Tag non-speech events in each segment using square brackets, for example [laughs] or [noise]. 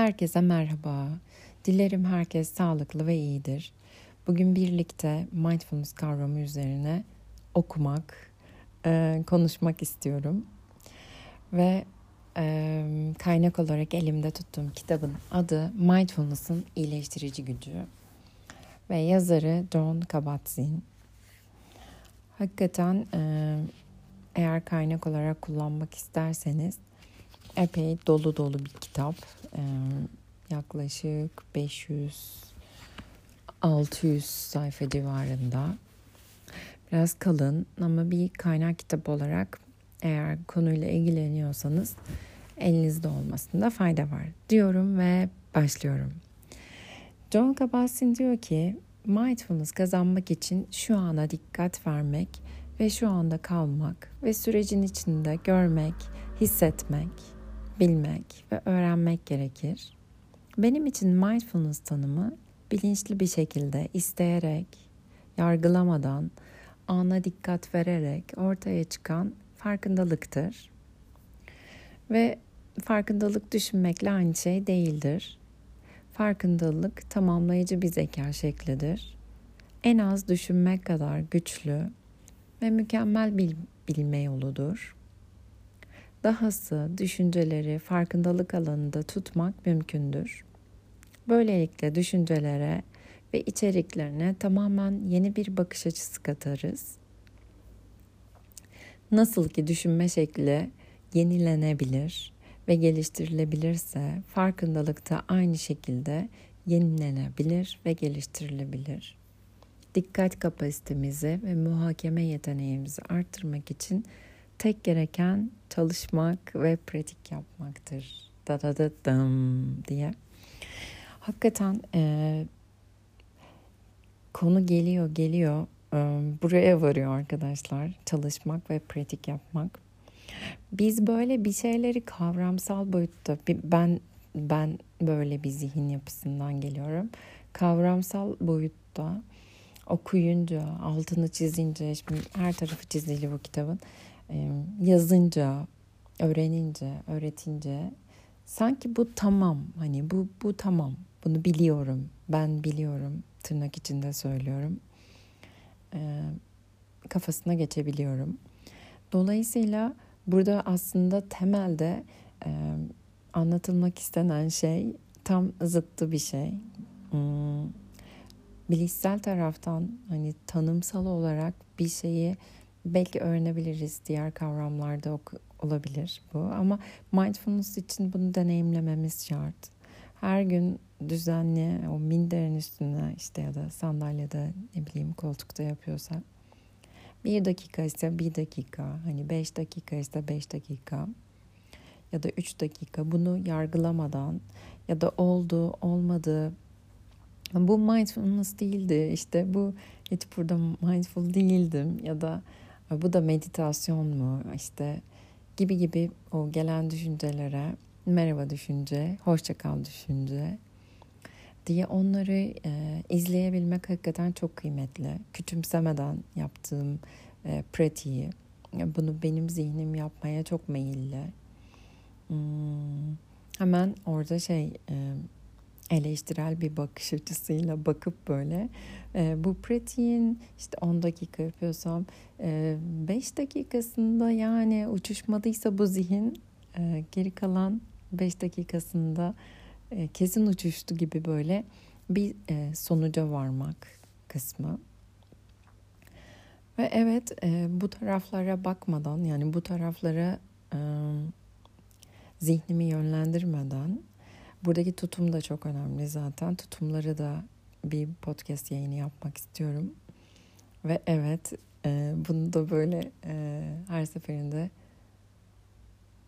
Herkese merhaba. Dilerim herkes sağlıklı ve iyidir. Bugün birlikte mindfulness kavramı üzerine okumak, e, konuşmak istiyorum. Ve e, kaynak olarak elimde tuttuğum kitabın adı Mindfulness'ın iyileştirici gücü. Ve yazarı John Kabat-Zinn. Hakikaten e, eğer kaynak olarak kullanmak isterseniz epey dolu dolu bir kitap. Ee, yaklaşık 500-600 sayfa civarında. Biraz kalın ama bir kaynak kitap olarak eğer konuyla ilgileniyorsanız elinizde olmasında fayda var diyorum ve başlıyorum. John Kabat-Zinn diyor ki mindfulness kazanmak için şu ana dikkat vermek ve şu anda kalmak ve sürecin içinde görmek, hissetmek, bilmek ve öğrenmek gerekir. Benim için mindfulness tanımı bilinçli bir şekilde isteyerek, yargılamadan, ana dikkat vererek ortaya çıkan farkındalıktır. Ve farkındalık düşünmekle aynı şey değildir. Farkındalık tamamlayıcı bir zeka şeklidir. En az düşünmek kadar güçlü ve mükemmel bir bilme yoludur. Dahası düşünceleri farkındalık alanında tutmak mümkündür. Böylelikle düşüncelere ve içeriklerine tamamen yeni bir bakış açısı katarız. Nasıl ki düşünme şekli yenilenebilir ve geliştirilebilirse farkındalık da aynı şekilde yenilenebilir ve geliştirilebilir. Dikkat kapasitemizi ve muhakeme yeteneğimizi arttırmak için tek gereken çalışmak ve pratik yapmaktır. Da da da dım diye. Hakikaten e, konu geliyor geliyor e, buraya varıyor arkadaşlar. Çalışmak ve pratik yapmak. Biz böyle bir şeyleri kavramsal boyutta ben ben böyle bir zihin yapısından geliyorum. Kavramsal boyutta okuyunca, altını çizince, şimdi her tarafı çizili bu kitabın yazınca, öğrenince, öğretince sanki bu tamam. Hani bu bu tamam. Bunu biliyorum. Ben biliyorum. Tırnak içinde söylüyorum. kafasına geçebiliyorum. Dolayısıyla burada aslında temelde anlatılmak istenen şey tam zıttı bir şey. Hmm, bilişsel taraftan hani tanımsal olarak bir şeyi belki öğrenebiliriz. Diğer kavramlarda olabilir bu. Ama mindfulness için bunu deneyimlememiz şart. Her gün düzenli o minderin üstüne işte ya da sandalyede ne bileyim koltukta yapıyorsak bir dakika ise bir dakika hani beş dakika ise beş dakika ya da üç dakika bunu yargılamadan ya da oldu olmadı bu mindfulness değildi işte bu hiç burada mindful değildim ya da bu da meditasyon mu işte gibi gibi o gelen düşüncelere merhaba düşünce, hoşça kal düşünce diye onları e, izleyebilmek hakikaten çok kıymetli. Küçümsemeden yaptığım e, pratiği. Bunu benim zihnim yapmaya çok meyilli. Hmm, hemen orada şey e, eleştirel bir bakış açısıyla bakıp böyle e, bu pratiğin işte 10 dakika yapıyorsam 5 e, dakikasında yani uçuşmadıysa bu zihin e, geri kalan 5 dakikasında e, kesin uçuştu gibi böyle bir e, sonuca varmak kısmı. Ve evet e, bu taraflara bakmadan yani bu taraflara e, zihnimi yönlendirmeden Buradaki tutum da çok önemli zaten. Tutumları da bir podcast yayını yapmak istiyorum. Ve evet e, bunu da böyle e, her seferinde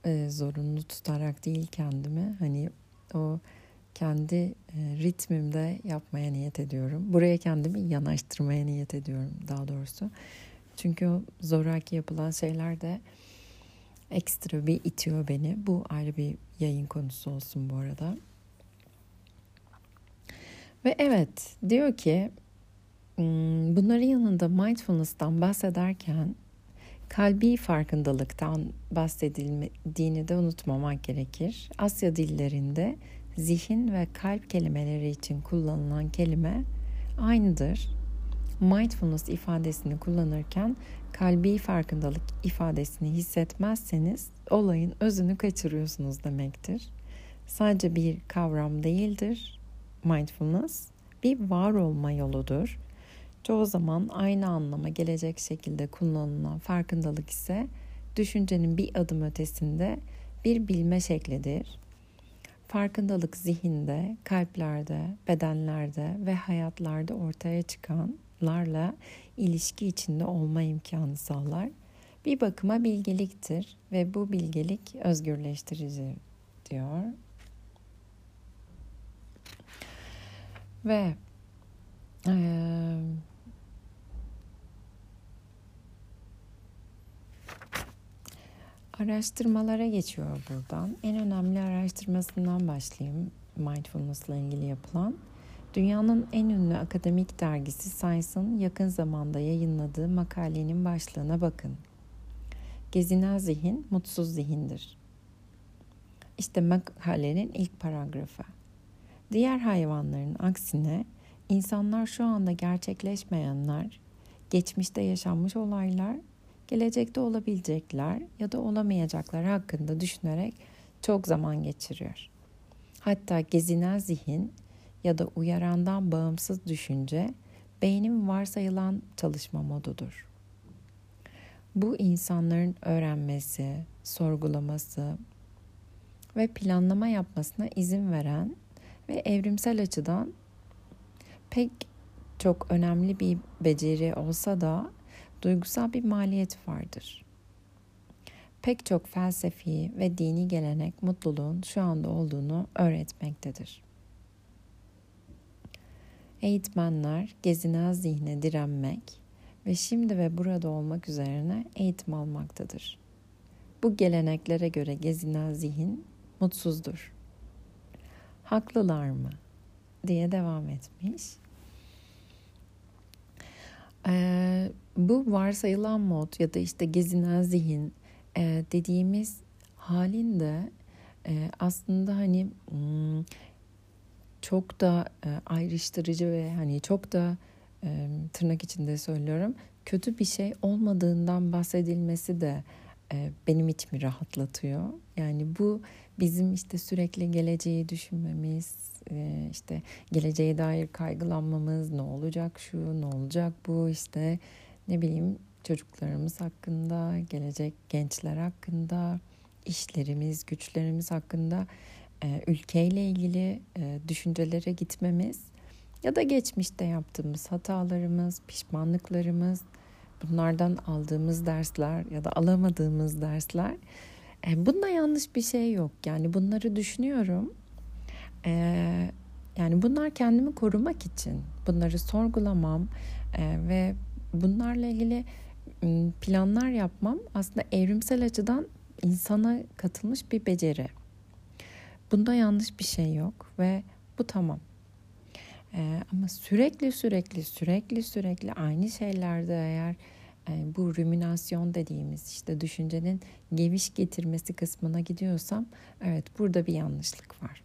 e, zorunlu tutarak değil kendimi hani o kendi e, ritmimde yapmaya niyet ediyorum. Buraya kendimi yanaştırmaya niyet ediyorum daha doğrusu. Çünkü o zoraki yapılan şeyler de ekstra bir itiyor beni. Bu ayrı bir yayın konusu olsun bu arada. Ve evet diyor ki hmm, bunların yanında mindfulness'tan bahsederken kalbi farkındalıktan bahsedildiğini de unutmamak gerekir. Asya dillerinde zihin ve kalp kelimeleri için kullanılan kelime aynıdır. Mindfulness ifadesini kullanırken kalbi farkındalık ifadesini hissetmezseniz olayın özünü kaçırıyorsunuz demektir. Sadece bir kavram değildir. Mindfulness bir var olma yoludur. Çoğu zaman aynı anlama gelecek şekilde kullanılan farkındalık ise düşüncenin bir adım ötesinde bir bilme şeklidir. Farkındalık zihinde, kalplerde, bedenlerde ve hayatlarda ortaya çıkanlarla ilişki içinde olma imkanı sağlar. Bir bakıma bilgeliktir ve bu bilgelik özgürleştirici diyor. Ve e, araştırmalara geçiyor buradan. En önemli araştırmasından başlayayım mindfulness ile ilgili yapılan. Dünyanın en ünlü akademik dergisi Science'ın yakın zamanda yayınladığı makalenin başlığına bakın. Gezinen zihin mutsuz zihindir. İşte makalenin ilk paragrafı. Diğer hayvanların aksine insanlar şu anda gerçekleşmeyenler, geçmişte yaşanmış olaylar, gelecekte olabilecekler ya da olamayacaklar hakkında düşünerek çok zaman geçiriyor. Hatta gezinen zihin ya da uyarandan bağımsız düşünce beynin varsayılan çalışma modudur. Bu insanların öğrenmesi, sorgulaması ve planlama yapmasına izin veren ve evrimsel açıdan pek çok önemli bir beceri olsa da duygusal bir maliyet vardır. Pek çok felsefi ve dini gelenek mutluluğun şu anda olduğunu öğretmektedir. Eğitmenler gezinen zihne direnmek ve şimdi ve burada olmak üzerine eğitim almaktadır. Bu geleneklere göre gezinen zihin mutsuzdur. Haklılar mı? diye devam etmiş. Ee, bu varsayılan mod ya da işte gezinen zihin e, dediğimiz halinde e, aslında hani hmm, çok da e, ayrıştırıcı ve hani çok da e, tırnak içinde söylüyorum kötü bir şey olmadığından bahsedilmesi de e, benim içimi rahatlatıyor. Yani bu bizim işte sürekli geleceği düşünmemiz, işte geleceğe dair kaygılanmamız, ne olacak şu, ne olacak bu, işte ne bileyim çocuklarımız hakkında, gelecek gençler hakkında, işlerimiz, güçlerimiz hakkında e, ülkeyle ilgili e, düşüncelere gitmemiz ya da geçmişte yaptığımız hatalarımız, pişmanlıklarımız, bunlardan aldığımız dersler ya da alamadığımız dersler e, bunda yanlış bir şey yok. Yani bunları düşünüyorum. E, yani bunlar kendimi korumak için. Bunları sorgulamam ve bunlarla ilgili planlar yapmam aslında evrimsel açıdan insana katılmış bir beceri. Bunda yanlış bir şey yok ve bu tamam. Ee, ama sürekli sürekli sürekli sürekli aynı şeylerde eğer e, bu ruminasyon dediğimiz işte düşüncenin geviş getirmesi kısmına gidiyorsam evet burada bir yanlışlık var.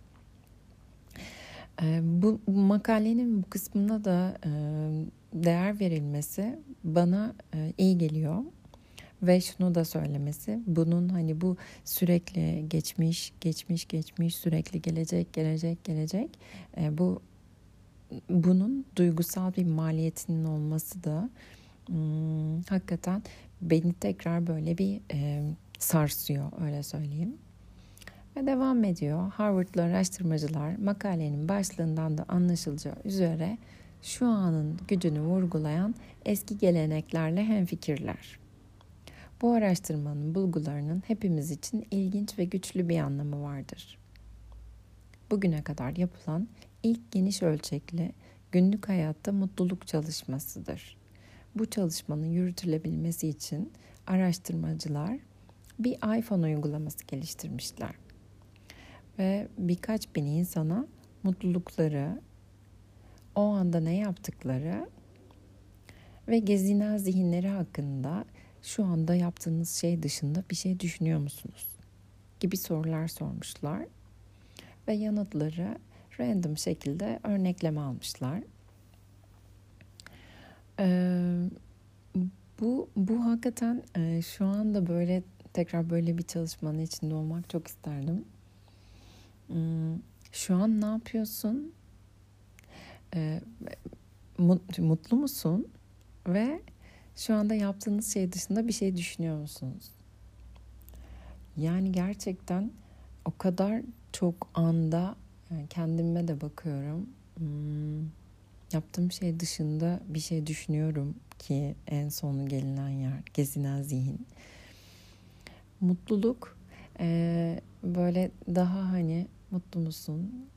E, bu, bu makalenin bu kısmına da e, değer verilmesi bana e, iyi geliyor ve şunu da söylemesi bunun hani bu sürekli geçmiş geçmiş geçmiş sürekli gelecek gelecek gelecek e, bu bunun duygusal bir maliyetinin olması da hmm, hakikaten beni tekrar böyle bir e, sarsıyor öyle söyleyeyim. Ve devam ediyor. Harvard'lı araştırmacılar makalenin başlığından da anlaşılacağı üzere şu anın gücünü vurgulayan eski geleneklerle hemfikirler. Bu araştırmanın bulgularının hepimiz için ilginç ve güçlü bir anlamı vardır. Bugüne kadar yapılan ilk geniş ölçekli günlük hayatta mutluluk çalışmasıdır. Bu çalışmanın yürütülebilmesi için araştırmacılar bir iPhone uygulaması geliştirmişler. Ve birkaç bin insana mutlulukları, o anda ne yaptıkları ve gezinen zihinleri hakkında şu anda yaptığınız şey dışında bir şey düşünüyor musunuz? gibi sorular sormuşlar. ve yanıtları random şekilde örnekleme almışlar. Ee, bu bu hakikaten e, şu anda böyle tekrar böyle bir çalışmanın içinde olmak çok isterdim. Hmm, şu an ne yapıyorsun? Ee, mutlu musun? Ve şu anda yaptığınız şey dışında bir şey düşünüyor musunuz? Yani gerçekten o kadar çok anda yani kendime de bakıyorum. Hmm, yaptığım şey dışında bir şey düşünüyorum ki en sonu gelinen yer gezinen zihin. Mutluluk e, böyle daha hani mutlu musun?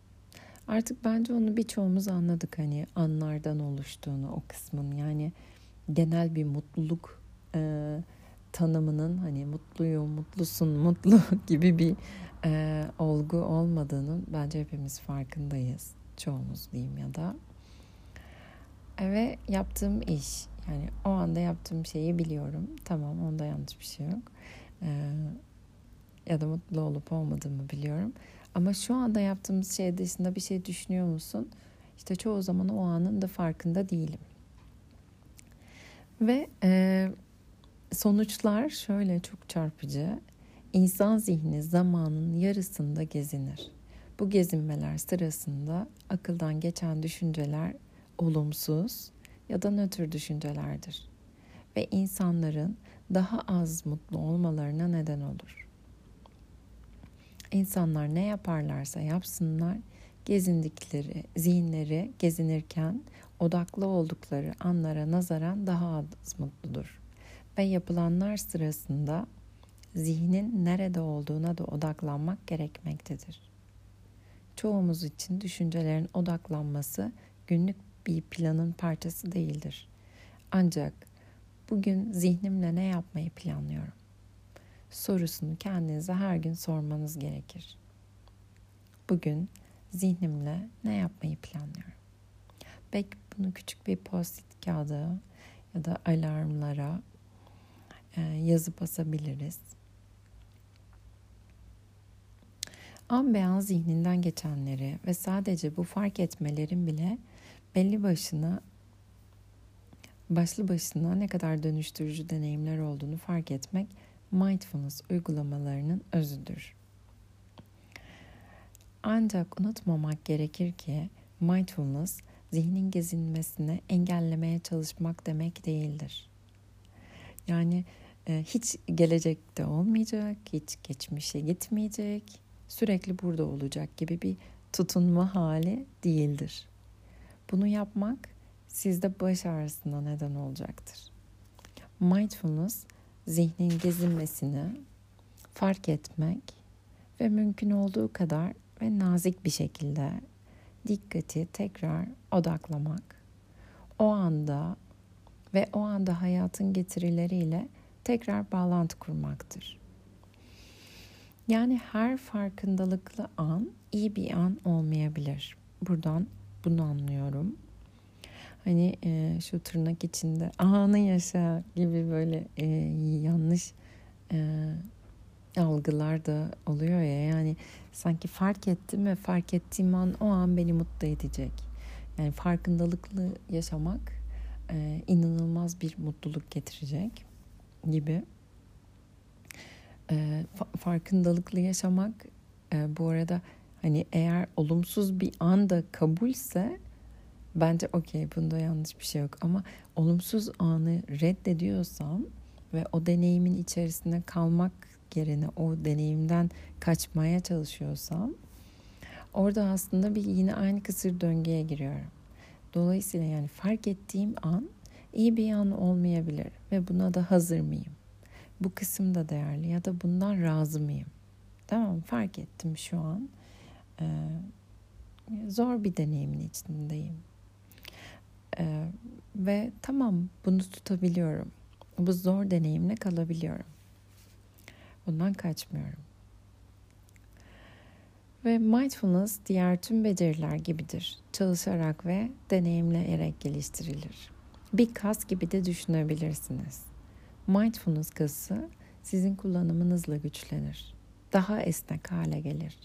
Artık bence onu birçoğumuz anladık hani anlardan oluştuğunu o kısmın yani genel bir mutluluk e, tanımının hani mutluyum, mutlusun, mutlu [laughs] gibi bir e, olgu olmadığının bence hepimiz farkındayız. Çoğumuz diyeyim ya da. E, ve yaptığım iş yani o anda yaptığım şeyi biliyorum. Tamam onda yanlış bir şey yok. E, ya da mutlu olup olmadığımı biliyorum. Ama şu anda yaptığımız şey dışında bir şey düşünüyor musun? İşte çoğu zaman o anın da farkında değilim. Ve e, sonuçlar şöyle çok çarpıcı. İnsan zihni zamanın yarısında gezinir. Bu gezinmeler sırasında akıldan geçen düşünceler olumsuz ya da nötr düşüncelerdir ve insanların daha az mutlu olmalarına neden olur. İnsanlar ne yaparlarsa yapsınlar, gezindikleri zihinleri gezinirken odaklı oldukları anlara nazaran daha az mutludur. Ve yapılanlar sırasında zihnin nerede olduğuna da odaklanmak gerekmektedir. Çoğumuz için düşüncelerin odaklanması günlük bir planın parçası değildir. Ancak bugün zihnimle ne yapmayı planlıyorum? Sorusunu kendinize her gün sormanız gerekir. Bugün zihnimle ne yapmayı planlıyorum? Belki bunu küçük bir post-it kağıdı ya da alarmlara e, yazıp asabiliriz. An beyan zihninden geçenleri ve sadece bu fark etmelerin bile belli başına başlı başına ne kadar dönüştürücü deneyimler olduğunu fark etmek mindfulness uygulamalarının özüdür. Ancak unutmamak gerekir ki mindfulness zihnin gezinmesini engellemeye çalışmak demek değildir. Yani e, hiç gelecekte olmayacak, hiç geçmişe gitmeyecek, sürekli burada olacak gibi bir tutunma hali değildir. Bunu yapmak sizde baş ağrısına neden olacaktır. Mindfulness zihnin gezinmesini fark etmek ve mümkün olduğu kadar ve nazik bir şekilde dikkati tekrar odaklamak. O anda ve o anda hayatın getirileriyle tekrar bağlantı kurmaktır. Yani her farkındalıklı an iyi bir an olmayabilir. Buradan bunu anlıyorum. Hani e, şu tırnak içinde anı yaşa gibi böyle e, yanlış e, algılar da oluyor ya. Yani sanki fark ettim ve fark ettiğim an o an beni mutlu edecek. Yani farkındalıklı yaşamak e, inanılmaz bir mutluluk getirecek gibi. E, fa- farkındalıklı yaşamak e, bu arada hani eğer olumsuz bir anda kabulse bence okey bunda yanlış bir şey yok ama olumsuz anı reddediyorsam ve o deneyimin içerisinde kalmak yerine o deneyimden kaçmaya çalışıyorsam orada aslında bir yine aynı kısır döngüye giriyorum. Dolayısıyla yani fark ettiğim an iyi bir an olmayabilir ve buna da hazır mıyım? Bu kısım da değerli ya da bundan razı mıyım? Tamam fark ettim şu an. Ee, zor bir deneyimin içindeyim. Ee, ve tamam bunu tutabiliyorum. Bu zor deneyimle kalabiliyorum. Bundan kaçmıyorum. Ve mindfulness diğer tüm beceriler gibidir. Çalışarak ve deneyimleyerek geliştirilir. Bir kas gibi de düşünebilirsiniz. Mindfulness kası sizin kullanımınızla güçlenir. Daha esnek hale gelir.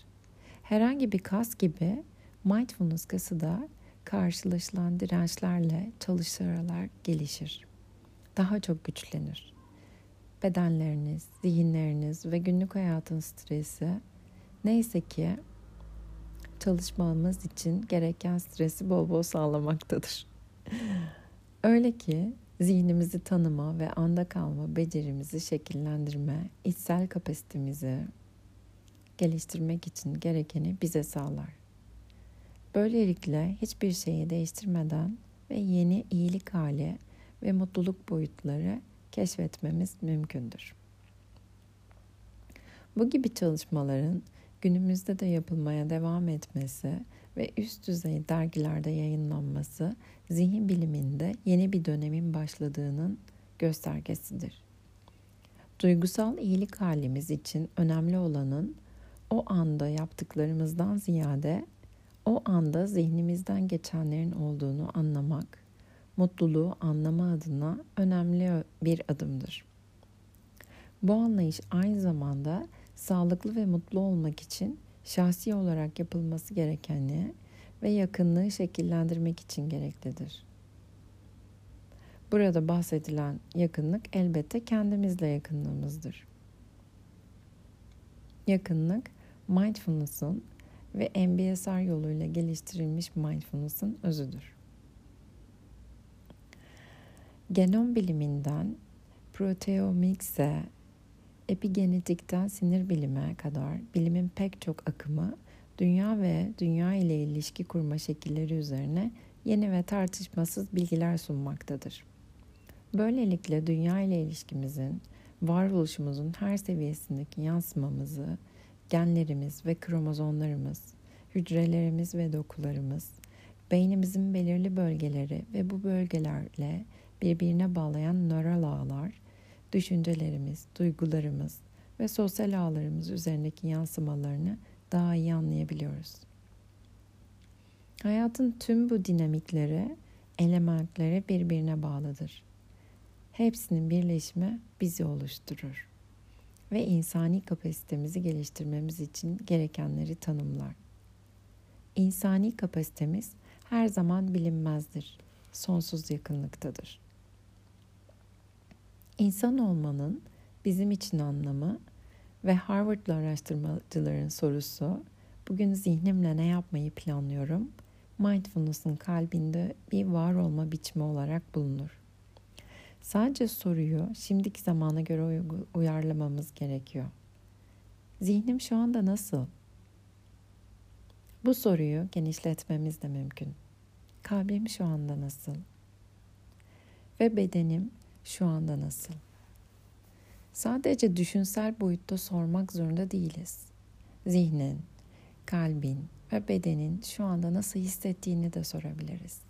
Herhangi bir kas gibi mindfulness kası da karşılaşılan dirençlerle çalışarak gelişir. Daha çok güçlenir. Bedenleriniz, zihinleriniz ve günlük hayatın stresi neyse ki çalışmamız için gereken stresi bol bol sağlamaktadır. [laughs] Öyle ki zihnimizi tanıma ve anda kalma becerimizi şekillendirme, içsel kapasitemizi geliştirmek için gerekeni bize sağlar. Böylelikle hiçbir şeyi değiştirmeden ve yeni iyilik hali ve mutluluk boyutları keşfetmemiz mümkündür. Bu gibi çalışmaların günümüzde de yapılmaya devam etmesi ve üst düzey dergilerde yayınlanması zihin biliminde yeni bir dönemin başladığının göstergesidir. Duygusal iyilik halimiz için önemli olanın o anda yaptıklarımızdan ziyade o anda zihnimizden geçenlerin olduğunu anlamak, mutluluğu anlama adına önemli bir adımdır. Bu anlayış aynı zamanda sağlıklı ve mutlu olmak için şahsi olarak yapılması gerekeni ve yakınlığı şekillendirmek için gereklidir. Burada bahsedilen yakınlık elbette kendimizle yakınlığımızdır. Yakınlık mindfulness'ın ve MBSR yoluyla geliştirilmiş mindfulness'ın özüdür. Genom biliminden proteomics'e epigenetikten sinir bilime kadar bilimin pek çok akımı dünya ve dünya ile ilişki kurma şekilleri üzerine yeni ve tartışmasız bilgiler sunmaktadır. Böylelikle dünya ile ilişkimizin, varoluşumuzun her seviyesindeki yansımamızı, genlerimiz ve kromozomlarımız, hücrelerimiz ve dokularımız, beynimizin belirli bölgeleri ve bu bölgelerle birbirine bağlayan nöral ağlar, düşüncelerimiz, duygularımız ve sosyal ağlarımız üzerindeki yansımalarını daha iyi anlayabiliyoruz. Hayatın tüm bu dinamikleri, elementleri birbirine bağlıdır. Hepsinin birleşimi bizi oluşturur ve insani kapasitemizi geliştirmemiz için gerekenleri tanımlar. İnsani kapasitemiz her zaman bilinmezdir, sonsuz yakınlıktadır. İnsan olmanın bizim için anlamı ve Harvard'lı araştırmacıların sorusu bugün zihnimle ne yapmayı planlıyorum? Mindfulness'ın kalbinde bir var olma biçimi olarak bulunur. Sadece soruyu şimdiki zamana göre uyarlamamız gerekiyor. Zihnim şu anda nasıl? Bu soruyu genişletmemiz de mümkün. Kalbim şu anda nasıl? Ve bedenim şu anda nasıl? Sadece düşünsel boyutta sormak zorunda değiliz. Zihnin, kalbin ve bedenin şu anda nasıl hissettiğini de sorabiliriz.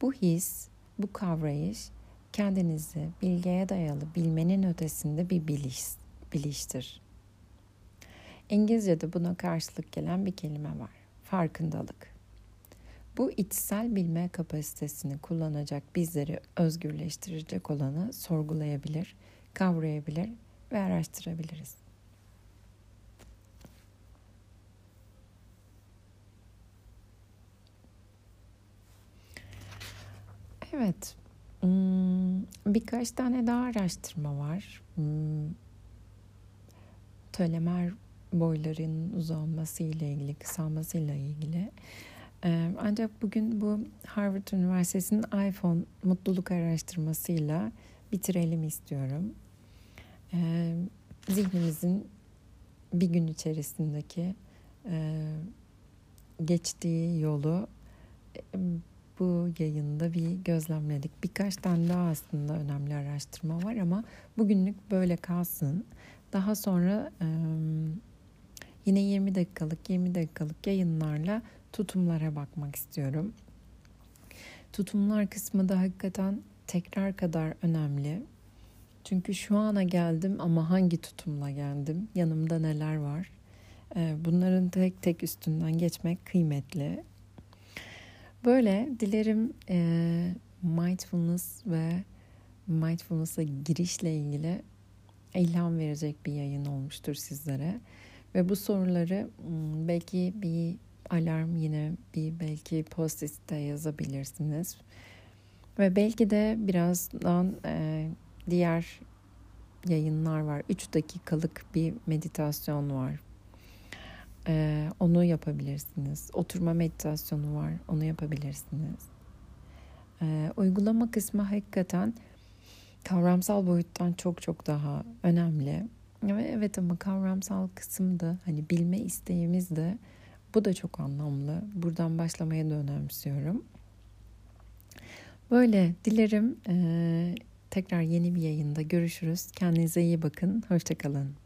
Bu his, bu kavrayış kendinizi bilgiye dayalı bilmenin ötesinde bir biliş, biliştir. İngilizce'de buna karşılık gelen bir kelime var. Farkındalık. Bu içsel bilme kapasitesini kullanacak bizleri özgürleştirecek olanı sorgulayabilir, kavrayabilir ve araştırabiliriz. Evet, hmm, birkaç tane daha araştırma var. Hmm, Tölemer boyların uzanması ile ilgili, kısalması ile ilgili. Ee, ancak bugün bu Harvard Üniversitesi'nin iPhone mutluluk araştırmasıyla bitirelim istiyorum. Ee, zihnimizin bir gün içerisindeki e, geçtiği yolu e, bu yayında bir gözlemledik. Birkaç tane daha aslında önemli araştırma var ama bugünlük böyle kalsın. Daha sonra yine 20 dakikalık 20 dakikalık yayınlarla tutumlara bakmak istiyorum. Tutumlar kısmı da hakikaten tekrar kadar önemli. Çünkü şu ana geldim ama hangi tutumla geldim? Yanımda neler var? Ee, bunların tek tek üstünden geçmek kıymetli. Böyle dilerim e, mindfulness ve mindfulness'a girişle ilgili ilham verecek bir yayın olmuştur sizlere. Ve bu soruları hmm, belki bir alarm yine bir belki post-it'te yazabilirsiniz. Ve belki de birazdan e, diğer yayınlar var. 3 dakikalık bir meditasyon var. E, onu yapabilirsiniz. Oturma meditasyonu var. Onu yapabilirsiniz. E, uygulama kısmı hakikaten kavramsal boyuttan çok çok daha önemli. Evet ama kavramsal kısım da hani bilme isteğimiz de bu da çok anlamlı. Buradan başlamaya da önemsiyorum. Böyle dilerim e, tekrar yeni bir yayında görüşürüz. Kendinize iyi bakın. Hoşçakalın.